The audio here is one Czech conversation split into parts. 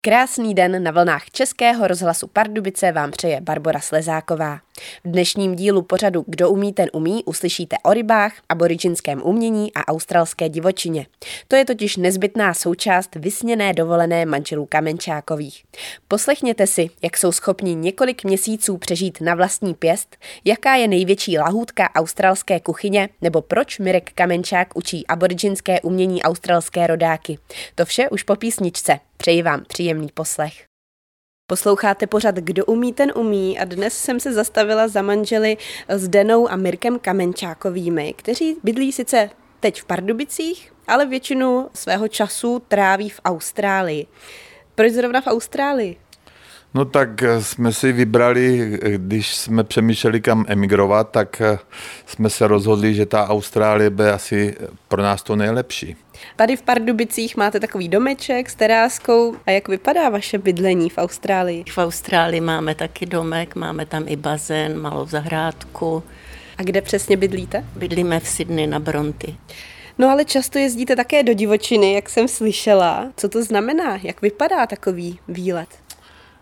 Krásný den na vlnách Českého rozhlasu Pardubice vám přeje Barbara Slezáková. V dnešním dílu pořadu Kdo umí, ten umí uslyšíte o rybách, aboriginském umění a australské divočině. To je totiž nezbytná součást vysněné dovolené manželů Kamenčákových. Poslechněte si, jak jsou schopni několik měsíců přežít na vlastní pěst, jaká je největší lahůdka australské kuchyně, nebo proč Mirek Kamenčák učí aboriginské umění australské rodáky. To vše už po písničce. Přeji vám příjemný poslech. Posloucháte pořad Kdo umí, ten umí a dnes jsem se zastavila za manželi s Denou a Mirkem Kamenčákovými, kteří bydlí sice teď v Pardubicích, ale většinu svého času tráví v Austrálii. Proč zrovna v Austrálii? No tak eh, jsme si vybrali, eh, když jsme přemýšleli kam emigrovat, tak eh, jsme se rozhodli, že ta Austrálie bude asi pro nás to nejlepší. Tady v Pardubicích máte takový domeček s teráskou. A jak vypadá vaše bydlení v Austrálii? V Austrálii máme taky domek, máme tam i bazén, malou zahrádku. A kde přesně bydlíte? Bydlíme v Sydney na Bronty. No ale často jezdíte také do divočiny, jak jsem slyšela. Co to znamená? Jak vypadá takový výlet?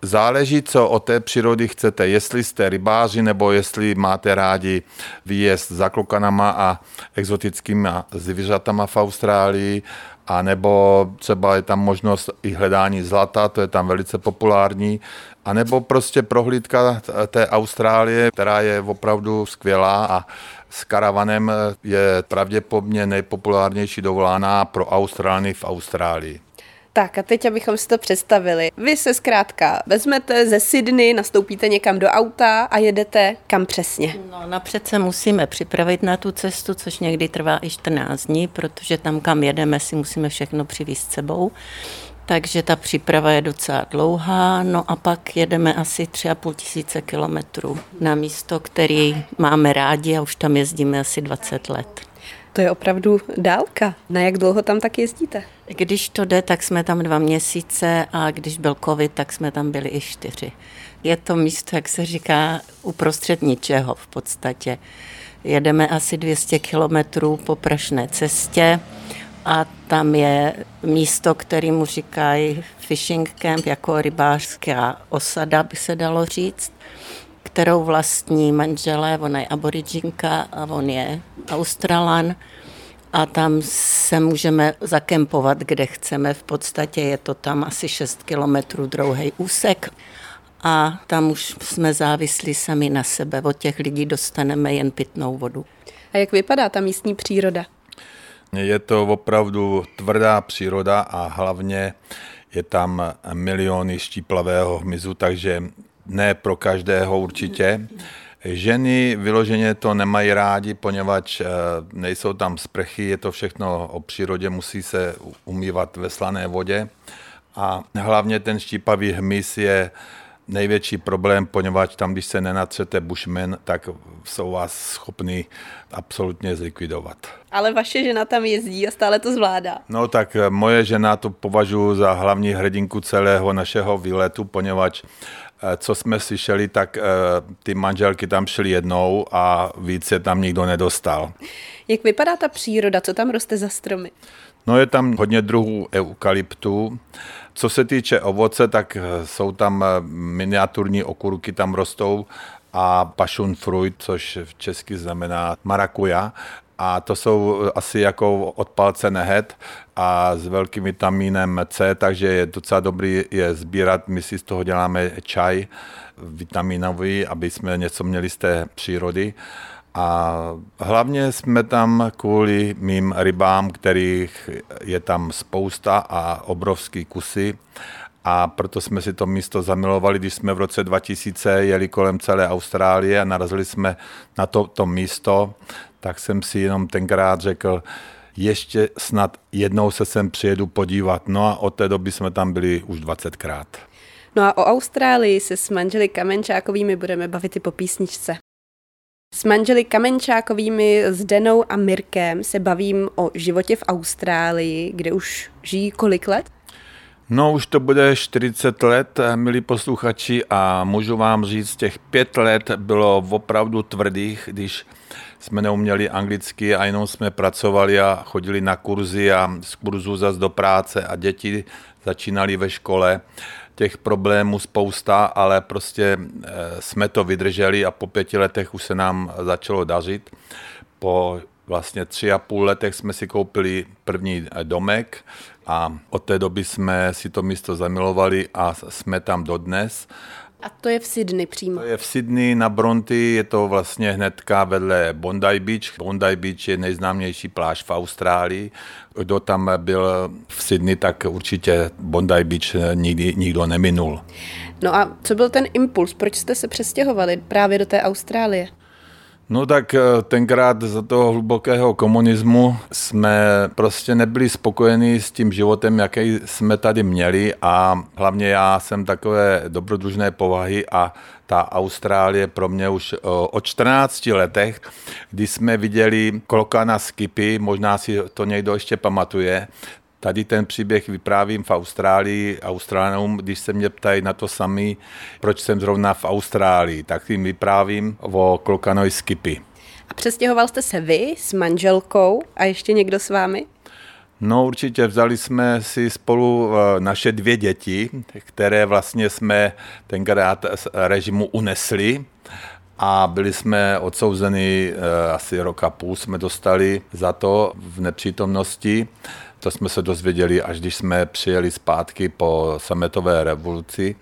Záleží, co o té přírody chcete. Jestli jste rybáři, nebo jestli máte rádi výjezd za klokanama a exotickými zvířatama v Austrálii, a nebo třeba je tam možnost i hledání zlata, to je tam velice populární, a nebo prostě prohlídka té Austrálie, která je opravdu skvělá a s karavanem je pravděpodobně nejpopulárnější dovolená pro Austrálny v Austrálii. Tak a teď, abychom si to představili. Vy se zkrátka vezmete ze Sydney, nastoupíte někam do auta a jedete kam přesně? No napřed se musíme připravit na tu cestu, což někdy trvá i 14 dní, protože tam, kam jedeme, si musíme všechno přivést sebou. Takže ta příprava je docela dlouhá, no a pak jedeme asi 3,5 tisíce kilometrů na místo, který máme rádi a už tam jezdíme asi 20 let. To je opravdu dálka. Na jak dlouho tam tak jezdíte? Když to jde, tak jsme tam dva měsíce a když byl covid, tak jsme tam byli i čtyři. Je to místo, jak se říká, uprostřed ničeho v podstatě. Jedeme asi 200 kilometrů po prašné cestě a tam je místo, kterému říkají fishing camp, jako rybářská osada, by se dalo říct kterou vlastní manželé, ona je aboriginka a on je australan a tam se můžeme zakempovat, kde chceme. V podstatě je to tam asi 6 kilometrů dlouhý úsek a tam už jsme závislí sami na sebe. Od těch lidí dostaneme jen pitnou vodu. A jak vypadá ta místní příroda? Je to opravdu tvrdá příroda a hlavně je tam miliony štíplavého hmyzu, takže ne pro každého určitě. Ženy vyloženě to nemají rádi, poněvadž eh, nejsou tam sprchy, je to všechno o přírodě, musí se umývat ve slané vodě. A hlavně ten štípavý hmyz je největší problém, poněvadž tam, když se nenatřete bušmen, tak jsou vás schopni absolutně zlikvidovat. Ale vaše žena tam jezdí a stále to zvládá. No tak eh, moje žena to považuji za hlavní hrdinku celého našeho výletu, poněvadž co jsme slyšeli, tak eh, ty manželky tam šly jednou a víc se tam nikdo nedostal. Jak vypadá ta příroda? Co tam roste za stromy? No je tam hodně druhů eukalyptů. Co se týče ovoce, tak eh, jsou tam miniaturní okurky, tam rostou a passion fruit, což v česky znamená marakuja a to jsou asi jako od palce nehet a s velkým vitamínem C, takže je docela dobrý je sbírat. My si z toho děláme čaj vitaminový, aby jsme něco měli z té přírody. A hlavně jsme tam kvůli mým rybám, kterých je tam spousta a obrovský kusy. A proto jsme si to místo zamilovali, když jsme v roce 2000 jeli kolem celé Austrálie a narazili jsme na to, to místo, tak jsem si jenom tenkrát řekl, ještě snad jednou se sem přijedu podívat. No a od té doby jsme tam byli už 20krát. No a o Austrálii se s manželi Kamenčákovými budeme bavit i po písničce. S manželi Kamenčákovými, s Denou a Mirkem se bavím o životě v Austrálii, kde už žijí kolik let? No už to bude 40 let, milí posluchači, a můžu vám říct, těch pět let bylo opravdu tvrdých, když jsme neuměli anglicky a jenom jsme pracovali a chodili na kurzy a z kurzu zase do práce a děti začínali ve škole, těch problémů spousta, ale prostě jsme to vydrželi a po pěti letech už se nám začalo dařit. Po vlastně tři a půl letech jsme si koupili první domek a od té doby jsme si to místo zamilovali a jsme tam dodnes. A to je v Sydney přímo? To je v Sydney na Bronty, je to vlastně hnedka vedle Bondi Beach. Bondi Beach je nejznámější pláž v Austrálii. Kdo tam byl v Sydney, tak určitě Bondi Beach nikdy nikdo neminul. No a co byl ten impuls? Proč jste se přestěhovali právě do té Austrálie? No tak eh, tenkrát za toho hlubokého komunismu jsme prostě nebyli spokojeni s tím životem, jaký jsme tady měli a hlavně já jsem takové dobrodružné povahy a ta Austrálie pro mě už eh, o 14 letech, kdy jsme viděli kloka na skipy, možná si to někdo ještě pamatuje, Tady ten příběh vyprávím v Austrálii Austrálům, když se mě ptají na to sami, proč jsem zrovna v Austrálii, tak jim vyprávím o Klokanoj Skipy. A přestěhoval jste se vy s manželkou a ještě někdo s vámi? No určitě, vzali jsme si spolu eh, naše dvě děti, které vlastně jsme tenkrát z režimu unesli a byli jsme odsouzeni eh, asi rok a půl jsme dostali za to v nepřítomnosti. To jsme se dozvěděli, až když jsme přijeli zpátky po sametové revoluci.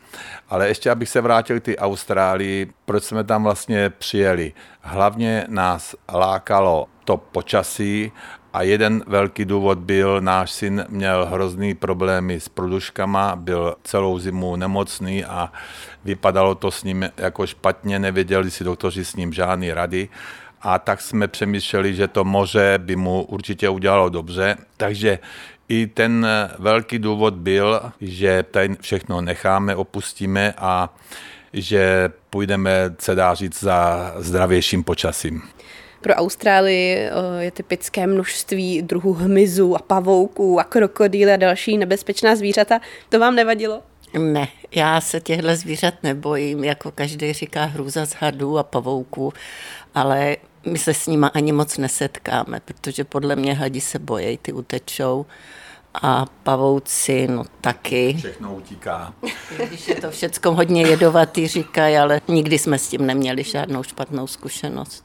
Ale ještě, abych se vrátil k té Austrálii, proč jsme tam vlastně přijeli? Hlavně nás lákalo to počasí a jeden velký důvod byl, náš syn měl hrozný problémy s produškama, byl celou zimu nemocný a vypadalo to s ním jako špatně, nevěděli si doktoři s ním žádný rady a tak jsme přemýšleli, že to moře by mu určitě udělalo dobře. Takže i ten velký důvod byl, že tady všechno necháme, opustíme a že půjdeme, se dá říct, za zdravějším počasím. Pro Austrálii eh, je typické množství druhů hmyzu a pavouků a krokodýly a další nebezpečná zvířata. To vám nevadilo? Ne, já se těchto zvířat nebojím, jako každý říká hrůza z hadů a pavouků, ale my se s nima ani moc nesetkáme, protože podle mě hadi se bojí, ty utečou a pavouci, no taky. Všechno utíká. Když je to všecko hodně jedovatý, říkají, ale nikdy jsme s tím neměli žádnou špatnou zkušenost.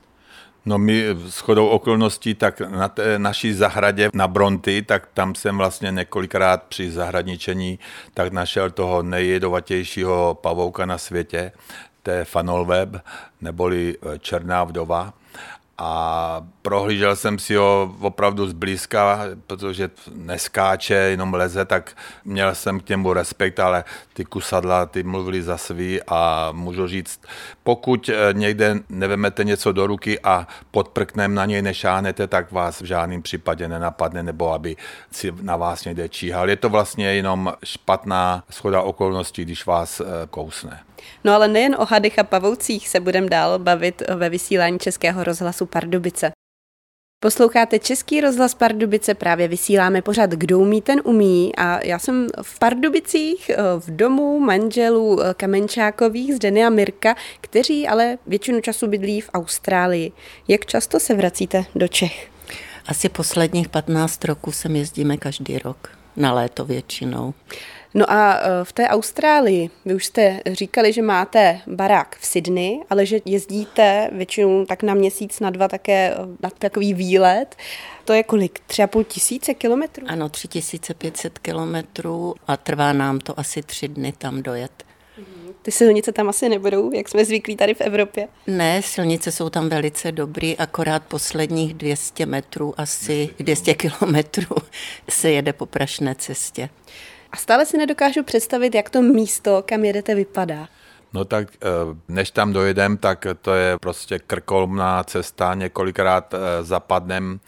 No my s chodou okolností, tak na té naší zahradě na Bronty, tak tam jsem vlastně několikrát při zahradničení tak našel toho nejjedovatějšího pavouka na světě, to je fanolweb, neboli černá vdova a prohlížel jsem si ho opravdu zblízka, protože neskáče, jenom leze, tak měl jsem k němu respekt, ale ty kusadla, ty mluvili za svý a můžu říct, pokud eh, někde nevemete něco do ruky a pod prknem na něj nešánete, tak vás v žádném případě nenapadne, nebo aby si na vás někde číhal. Je to vlastně jenom špatná schoda okolností, když vás eh, kousne. No ale nejen o hadech a pavoucích se budeme dál bavit ve vysílání Českého rozhlasu Pardubice. Posloucháte Český rozhlas Pardubice, právě vysíláme pořád Kdo umí, ten umí a já jsem v Pardubicích v domu manželů Kamenčákových z Deny a Mirka, kteří ale většinu času bydlí v Austrálii. Jak často se vracíte do Čech? Asi posledních 15 roků sem jezdíme každý rok, na léto většinou. No a e, v té Austrálii, vy už jste říkali, že máte barák v Sydney, ale že jezdíte většinou tak na měsíc, na dva také e, na takový výlet. To je kolik? Tři a půl tisíce kilometrů? Ano, tři tisíce pětset kilometrů a trvá nám to asi tři dny tam dojet. Mhm. Ty silnice tam asi nebudou, jak jsme zvyklí tady v Evropě? Ne, silnice jsou tam velice dobrý, akorát posledních 200 metrů, asi 200 kilometrů se jede po prašné cestě. A stále si nedokážu představit, jak to místo, kam jedete, vypadá. No tak eh, než tam dojedem, tak to je prostě krkolmná cesta, několikrát eh, zapadnem,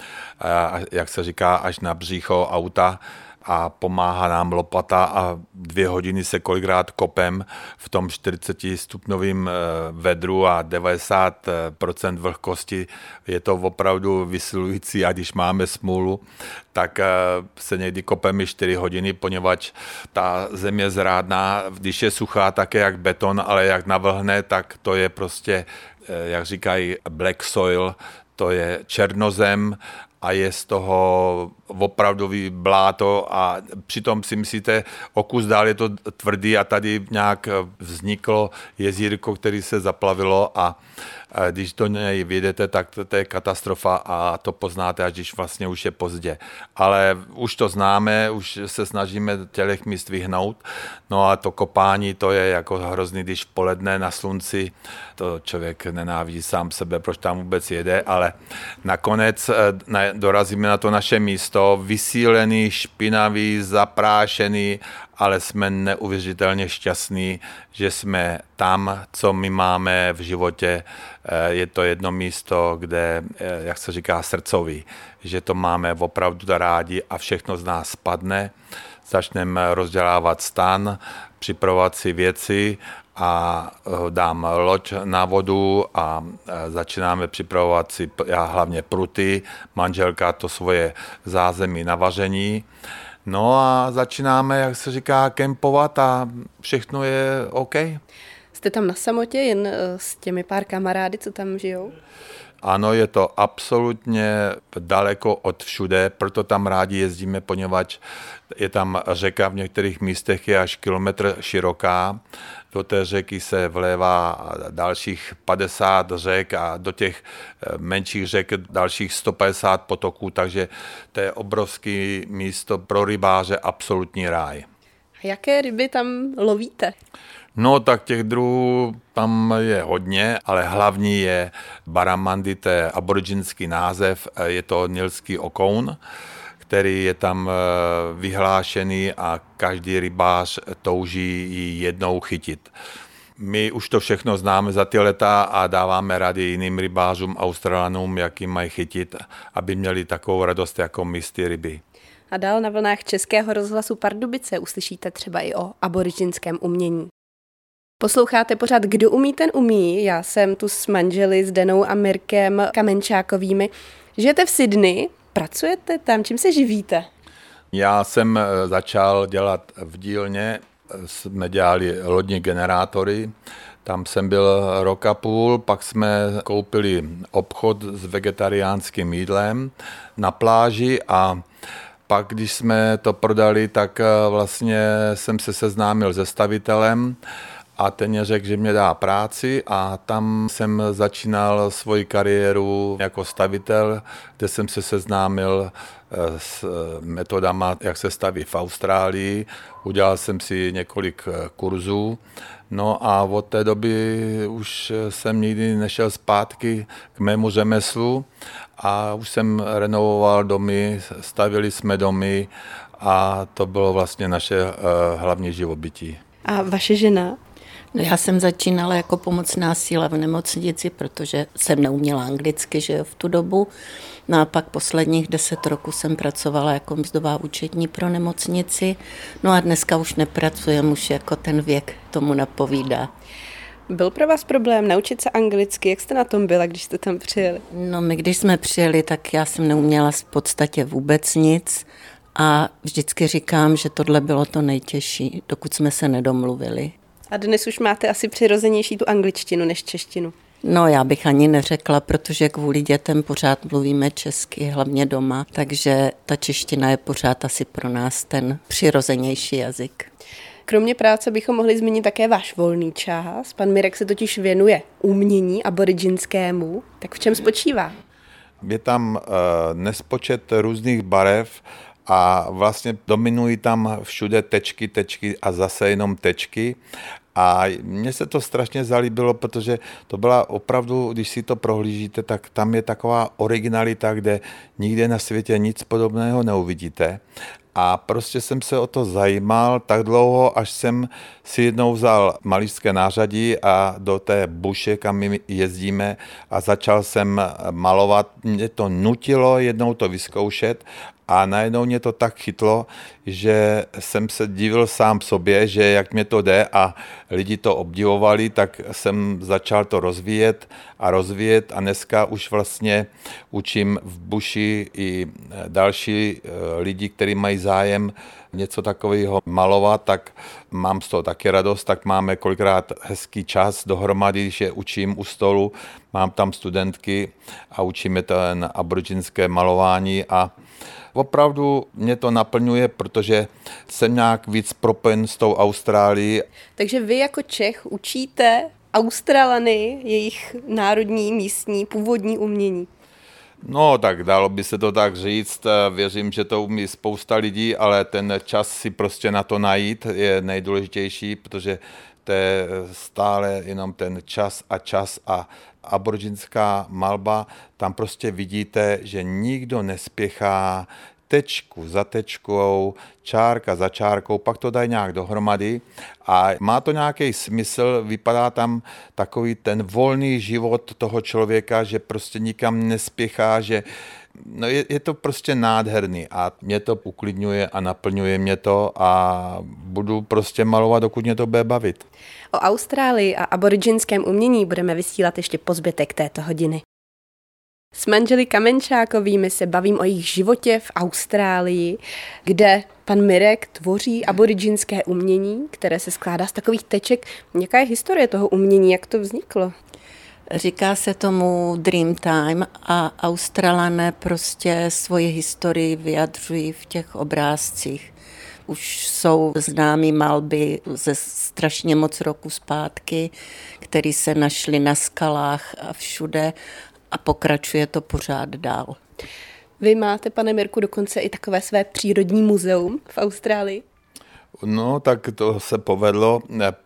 eh, jak se říká, až na břicho auta a pomáhá nám lopata a dvě hodiny se kolikrát kopem v tom 40 stupnovém eh, vedru a 90% vlhkosti. Je to opravdu vysilující a když máme smůlu, tak eh, se někdy kopeme 4 hodiny, poněvadž ta země zrádná, když je suchá, tak je jak beton, ale jak navlhne, tak to je prostě, eh, jak říkají, black soil, to je černozem a je z toho opravdový bláto a přitom si myslíte, o kus dál je to tvrdý a tady nějak vzniklo jezírko, který se zaplavilo a když do něj vyjdete, tak to, to je katastrofa a to poznáte, až když vlastně už je pozdě. Ale už to známe, už se snažíme těch míst vyhnout. No a to kopání, to je jako hrozný, když poledne na slunci, to člověk nenávidí sám sebe, proč tam vůbec jede, ale nakonec eh, dorazíme na to naše místo, vysílený, špinavý, zaprášený ale jsme neuvěřitelně šťastní, že jsme tam, co my máme v životě. Eh, je to jedno místo, kde, eh, jak se říká, srdcový, že to máme opravdu rádi a všechno z nás spadne. Začneme rozdělávat stan, připravovat si věci a eh, dám loď na vodu a začínáme připravovat si, já hlavně pruty, manželka to svoje zázemí na vaření. No a začínáme, jak se říká, kempovat a všechno je OK. Jste tam na samotě jen eh, s těmi pár kamarády, co tam žijou? Ano, je to absolutně daleko od všude, proto tam rádi jezdíme, poněvadž je tam řeka v některých místech je až kilometr široká. Do té řeky se vlévá dalších 50 řek a do těch eh, menších řek dalších 150 potoků, takže to je obrovský místo pro rybáře, absolutní ráj. Jaké ryby tam lovíte? No tak těch druhů tam je hodně, ale hlavní je baramandy, to je aboriginský název, je to nilský okoun, který je tam eh, vyhlášený a každý rybář touží ji jednou chytit. My už to všechno známe za ty leta a dáváme rady jiným rybářům, australanům, jak jim mají chytit, aby měli takovou radost jako my z ty ryby. A dál na vlnách Českého rozhlasu Pardubice uslyšíte třeba i o aboriginském umění. Posloucháte pořád Kdo umí, ten umí. Já jsem tu s manželi, s Denou a Mirkem Kamenčákovými. Žijete v Sydney, pracujete tam, čím se živíte? Já jsem eh, začal dělat v dílně, jsme dělali lodní generátory, tam jsem byl rok a půl, pak jsme koupili obchod s vegetariánským jídlem na pláži a pak, když jsme to prodali, tak eh, vlastně jsem se seznámil se stavitelem a ten mě řekl, že mě dá práci a tam jsem začínal svoji kariéru jako stavitel, kde jsem se seznámil eh, s eh, metodama, jak se staví v Austrálii. Udělal jsem si několik eh, kurzů. No a od té doby už jsem nikdy nešel zpátky k mému řemeslu a už jsem renovoval domy, stavili jsme domy a to bylo vlastně naše hlavní živobytí. A vaše žena? No já jsem začínala jako pomocná síla v nemocnici, protože jsem neuměla anglicky, že jo, v tu dobu. No a pak posledních deset roků jsem pracovala jako mzdová účetní pro nemocnici. No a dneska už nepracujem, už jako ten věk tomu napovídá. Byl pro vás problém naučit se anglicky? Jak jste na tom byla, když jste tam přijeli? No my, když jsme přijeli, tak já jsem neuměla v podstatě vůbec nic. A vždycky říkám, že tohle bylo to nejtěžší, dokud jsme se nedomluvili. A dnes už máte asi přirozenější tu angličtinu než češtinu. No já bych ani neřekla, protože kvůli dětem pořád mluvíme česky, hlavně doma, takže ta čeština je pořád asi pro nás ten přirozenější jazyk. Kromě práce bychom mohli zmínit také váš volný čas. Pan Mirek se totiž věnuje umění aboriginskému. Tak v čem spočívá? Je tam uh, nespočet různých barev a vlastně dominují tam všude tečky, tečky a zase jenom tečky a mně se to strašně zalíbilo, protože to byla opravdu, když si to prohlížíte, tak tam je taková originalita, kde nikde na světě nic podobného neuvidíte. A prostě jsem se o to zajímal tak dlouho, až jsem si jednou vzal malířské nářadí a do té buše, kam my jezdíme a začal jsem malovat. Mě to nutilo jednou to vyzkoušet a najednou mě to tak chytlo, že jsem se divil sám sobě, že jak mě to jde a lidi to obdivovali, tak jsem začal to rozvíjet a rozvíjet. A dneska už vlastně učím v Buši i další eh, lidi, kteří mají zájem něco takového malovat, tak mám z toho taky radost, tak máme kolikrát hezký čas dohromady, když je učím u stolu, mám tam studentky a učíme ten aboriginské malování a opravdu mě to naplňuje, protože jsem nějak víc propojen s tou Austrálií. Takže vy jako Čech učíte Australany jejich národní, místní, původní umění. No, tak dalo by se to tak říct. Věřím, že to umí spousta lidí, ale ten čas si prostě na to najít je nejdůležitější, protože to je stále jenom ten čas a čas a aboriginská malba, tam prostě vidíte, že nikdo nespěchá, tečku za tečkou, čárka za čárkou, pak to dají nějak dohromady a má to nějaký smysl, vypadá tam takový ten volný život toho člověka, že prostě nikam nespěchá, že no je, je to prostě nádherný a mě to uklidňuje a naplňuje mě to a budu prostě malovat, dokud mě to bude bavit. O Austrálii a aboriginském umění budeme vysílat ještě po zbytek této hodiny. S manželi Kamenčákovými se bavím o jejich životě v Austrálii, kde pan Mirek tvoří aboriginské umění, které se skládá z takových teček. Jaká je historie toho umění, jak to vzniklo? Říká se tomu Dream Time a Australané prostě svoji historii vyjadřují v těch obrázcích. Už jsou známý malby ze strašně moc roku zpátky, které se našly na skalách a všude a pokračuje to pořád dál. Vy máte, pane Mirku, dokonce i takové své přírodní muzeum v Austrálii? No, tak to se povedlo,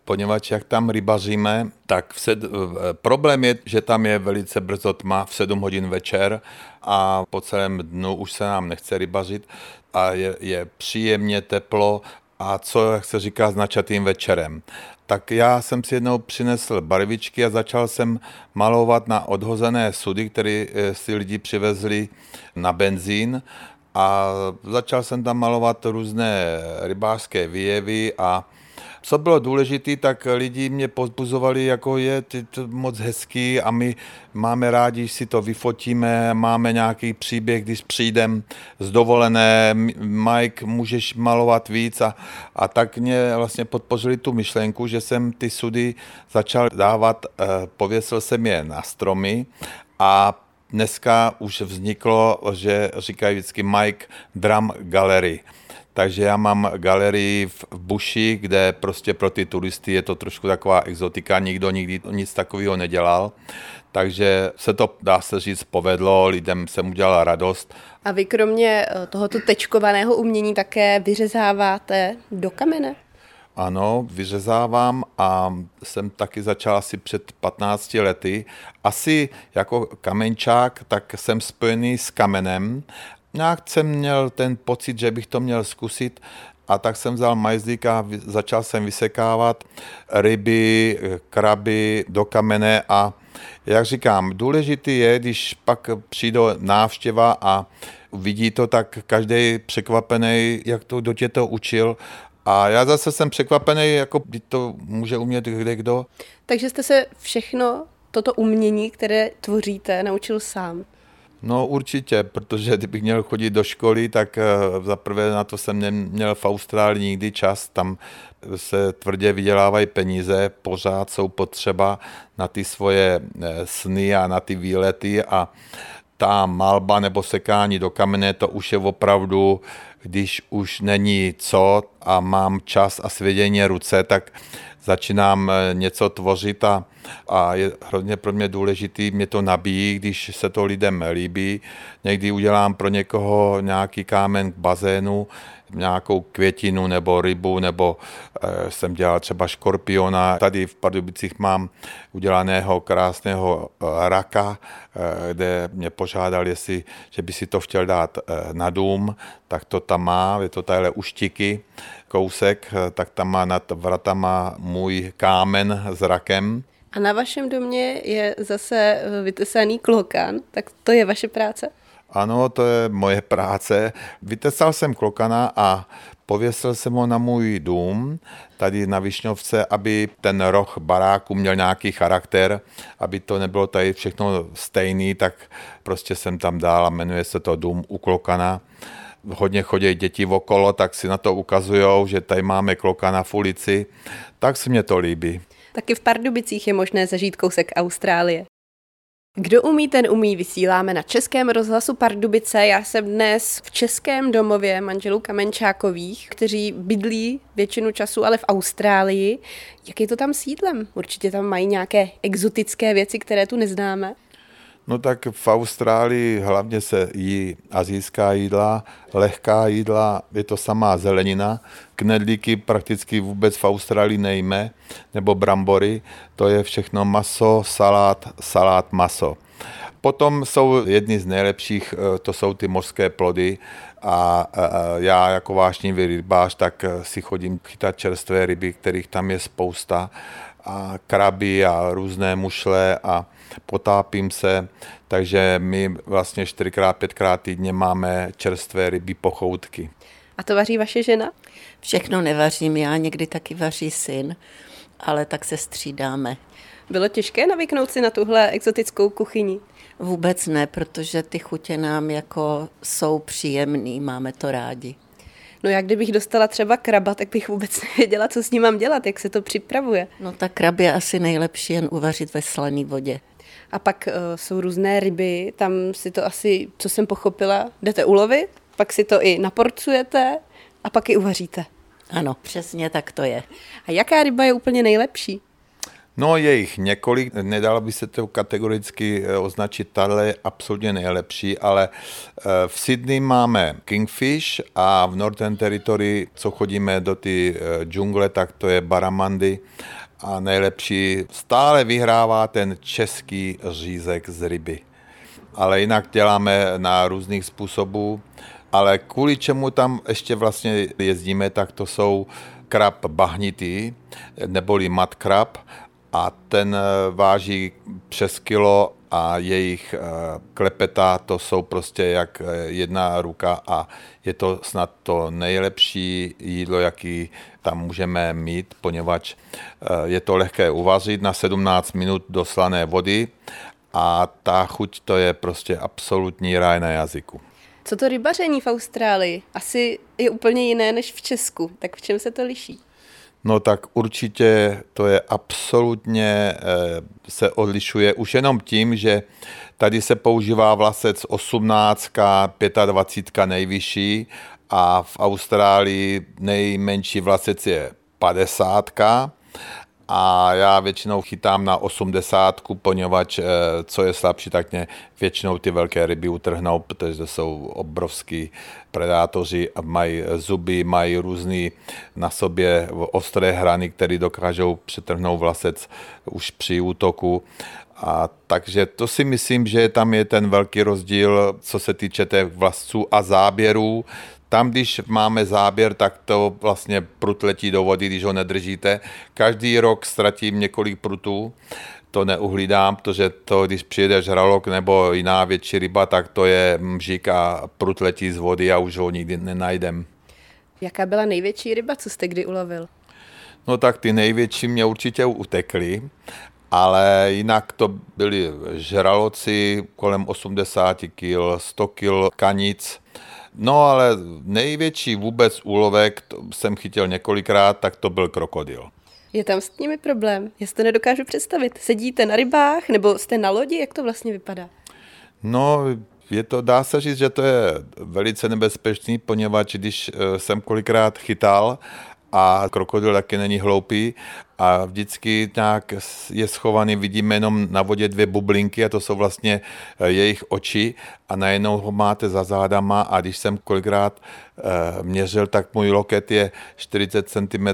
poněvadž jak tam rybaříme, tak v sed... problém je, že tam je velice brzo tma v 7 hodin večer a po celém dnu už se nám nechce rybařit a je, je příjemně teplo a co, jak se říká, s načatým večerem. Tak já jsem si jednou přinesl barvičky a začal jsem malovat na odhozené sudy, které eh, si lidi přivezli na benzín a začal jsem tam malovat různé rybářské výjevy a co bylo důležité, tak lidi mě pozbuzovali, jako je to moc hezký a my máme rádi, že si to vyfotíme, máme nějaký příběh, když přijdem z dovolené, Mike, můžeš malovat víc a, a tak mě vlastně podpořili tu myšlenku, že jsem ty sudy začal dávat, eh, pověsil jsem je na stromy a dneska už vzniklo, že říkají vždycky Mike Drum Gallery. Takže já mám galerii v Buši, kde prostě pro ty turisty je to trošku taková exotika, nikdo nikdy nic takového nedělal. Takže se to, dá se říct, povedlo, lidem jsem udělala radost. A vy kromě eh, tohoto tečkovaného umění také vyřezáváte do kamene? Ano, vyřezávám a jsem taky začal asi před 15 lety. Asi jako kamenčák, tak jsem spojený s kamenem nějak jsem měl ten pocit, že bych to měl zkusit a tak jsem vzal majzlík a začal jsem vysekávat ryby, kraby do kamene a jak říkám, důležitý je, když pak přijde návštěva a vidí to, tak každý překvapený, jak to, kdo tě to učil a já zase jsem překvapený, jako to může umět kde kdo. Takže jste se všechno toto umění, které tvoříte, naučil sám? No určitě, protože kdybych měl chodit do školy, tak eh, za prvé na to jsem neměl v Austrálii nikdy čas, tam se tvrdě vydělávají peníze, pořád jsou potřeba na ty svoje eh, sny a na ty výlety a ta malba nebo sekání do kamene, to už je opravdu, když už není co a mám čas a svědění ruce, tak začínám eh, něco tvořit a, a je hrozně pro mě důležitý, mě to nabíjí, když se to lidem líbí. Někdy udělám pro někoho nějaký kámen k bazénu, nějakou květinu nebo rybu, nebo e, jsem dělal třeba škorpiona. Tady v Pardubicích mám udělaného krásného e, raka, e, kde mě požádal, jestli, že by si to chtěl dát na dům, tak to tam má, je to tadyhle uštiky, kousek, tak tam má nad vratama můj kámen s rakem. A na vašem domě je zase vytesaný klokan, tak to je vaše práce? Ano, to je moje práce. Vytesal jsem klokana a pověsil jsem ho na můj dům, tady na Višňovce, aby ten roh baráku měl nějaký charakter, aby to nebylo tady všechno stejný, tak prostě jsem tam dal a jmenuje se to dům u Klokana hodně chodí děti okolo, tak si na to ukazují, že tady máme klokana v ulici, tak se mě to líbí. Taky v Pardubicích je možné zažít kousek Austrálie. Kdo umí, ten umí. Vysíláme na Českém rozhlasu Pardubice. Já jsem dnes v Českém domově manželů Kamenčákových, kteří bydlí většinu času ale v Austrálii. Jak je to tam sídlem? Určitě tam mají nějaké exotické věci, které tu neznáme. No tak v Austrálii hlavně se jí azijská jídla, lehká jídla, je to samá zelenina. Knedlíky prakticky vůbec v Austrálii nejme, nebo brambory, to je všechno maso, salát, salát, maso. Potom jsou jedny z nejlepších, eh, to jsou ty mořské plody a já jako vášnivý rybář, tak si chodím chytat čerstvé ryby, kterých tam je spousta a kraby a různé mušle a potápím se, takže my vlastně čtyřikrát, pětkrát týdně máme čerstvé ryby pochoutky. A to vaří vaše žena? Všechno nevařím já, někdy taky vaří syn, ale tak se střídáme. Bylo těžké navyknout si na tuhle exotickou kuchyni? Vůbec ne, protože ty chutě nám jako jsou příjemný, máme to rádi. No já kdybych dostala třeba kraba, tak bych vůbec nevěděla, co s ním mám dělat, jak se to připravuje. No tak krab je asi nejlepší jen uvařit ve slané vodě. A pak uh, jsou různé ryby, tam si to asi, co jsem pochopila, jdete ulovit, pak si to i naporcujete a pak i uvaříte. Ano, přesně tak to je. A jaká ryba je úplně nejlepší? No je jich několik, nedalo by se to kategoricky eh, označit, tahle je absolutně nejlepší, ale eh, v Sydney máme Kingfish a v Northern Territory, co chodíme do ty džungle, tak to je Baramandy a nejlepší stále vyhrává ten český řízek z ryby. Ale jinak děláme na různých způsobů. Ale kvůli čemu tam ještě vlastně jezdíme, tak to jsou krab bahnitý, neboli mat krab a ten váží přes kilo a jejich eh, klepeta to jsou prostě jak eh, jedna ruka a je to snad to nejlepší jídlo, jaký tam můžeme mít, poněvadž eh, je to lehké uvařit na 17 minut do slané vody a ta chuť to je prostě absolutní ráj na jazyku. Co to rybaření v Austrálii? Asi je úplně jiné než v Česku. Tak v čem se to liší? No tak určitě to je absolutně, eh, se odlišuje už jenom tím, že tady se používá vlasec 18, 25 nejvyšší a v Austrálii nejmenší vlasec je 50 a já většinou chytám na 80, poněvadž eh, co je slabší, tak mě většinou ty velké ryby utrhnou, protože jsou obrovský predátoři a mají zuby, mají různý na sobě ostré hrany, které dokážou přetrhnout vlasec už při útoku. A takže to si myslím, že tam je ten velký rozdíl, co se týče těch vlasců a záběrů. Tam, když máme záběr, tak to vlastně prut letí do vody, když ho nedržíte. Každý rok ztratím několik prutů, to neuhlídám, protože to, když přijede žralok nebo jiná větší ryba, tak to je mžik a prut letí z vody a už ho nikdy nenajdem. Jaká byla největší ryba, co jste kdy ulovil? No tak ty největší mě určitě utekly, ale jinak to byli žraloci kolem 80 kg, 100 kg kanic, No ale největší vůbec úlovek jsem chytil několikrát, tak to byl krokodil. Je tam s nimi problém? Já si to nedokážu představit. Sedíte na rybách nebo jste na lodi? Jak to vlastně vypadá? No, je to, dá se říct, že to je velice nebezpečný, poněvadž když eh, jsem kolikrát chytal a krokodil taky není hloupý a vždycky nějak je schovaný, vidíme jenom na vodě dvě bublinky a to jsou vlastně eh, jejich oči. A najednou ho máte za zádama a když jsem kolikrát eh, měřil, tak můj loket je 40 cm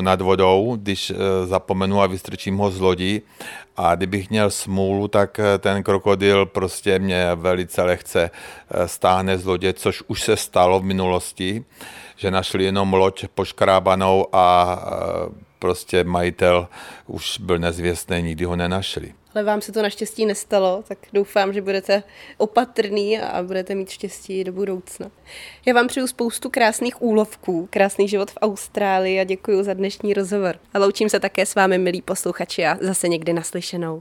nad vodou, když eh, zapomenu a vystrčím ho z lodi. A kdybych měl smůlu, tak ten krokodil prostě mě velice lehce stáhne z lodě, což už se stalo v minulosti že našli jenom loď poškrábanou a prostě majitel už byl nezvěstný, nikdy ho nenašli. Ale vám se to naštěstí nestalo, tak doufám, že budete opatrný a budete mít štěstí do budoucna. Já vám přeju spoustu krásných úlovků, krásný život v Austrálii a děkuji za dnešní rozhovor. A loučím se také s vámi, milí posluchači, a zase někdy naslyšenou.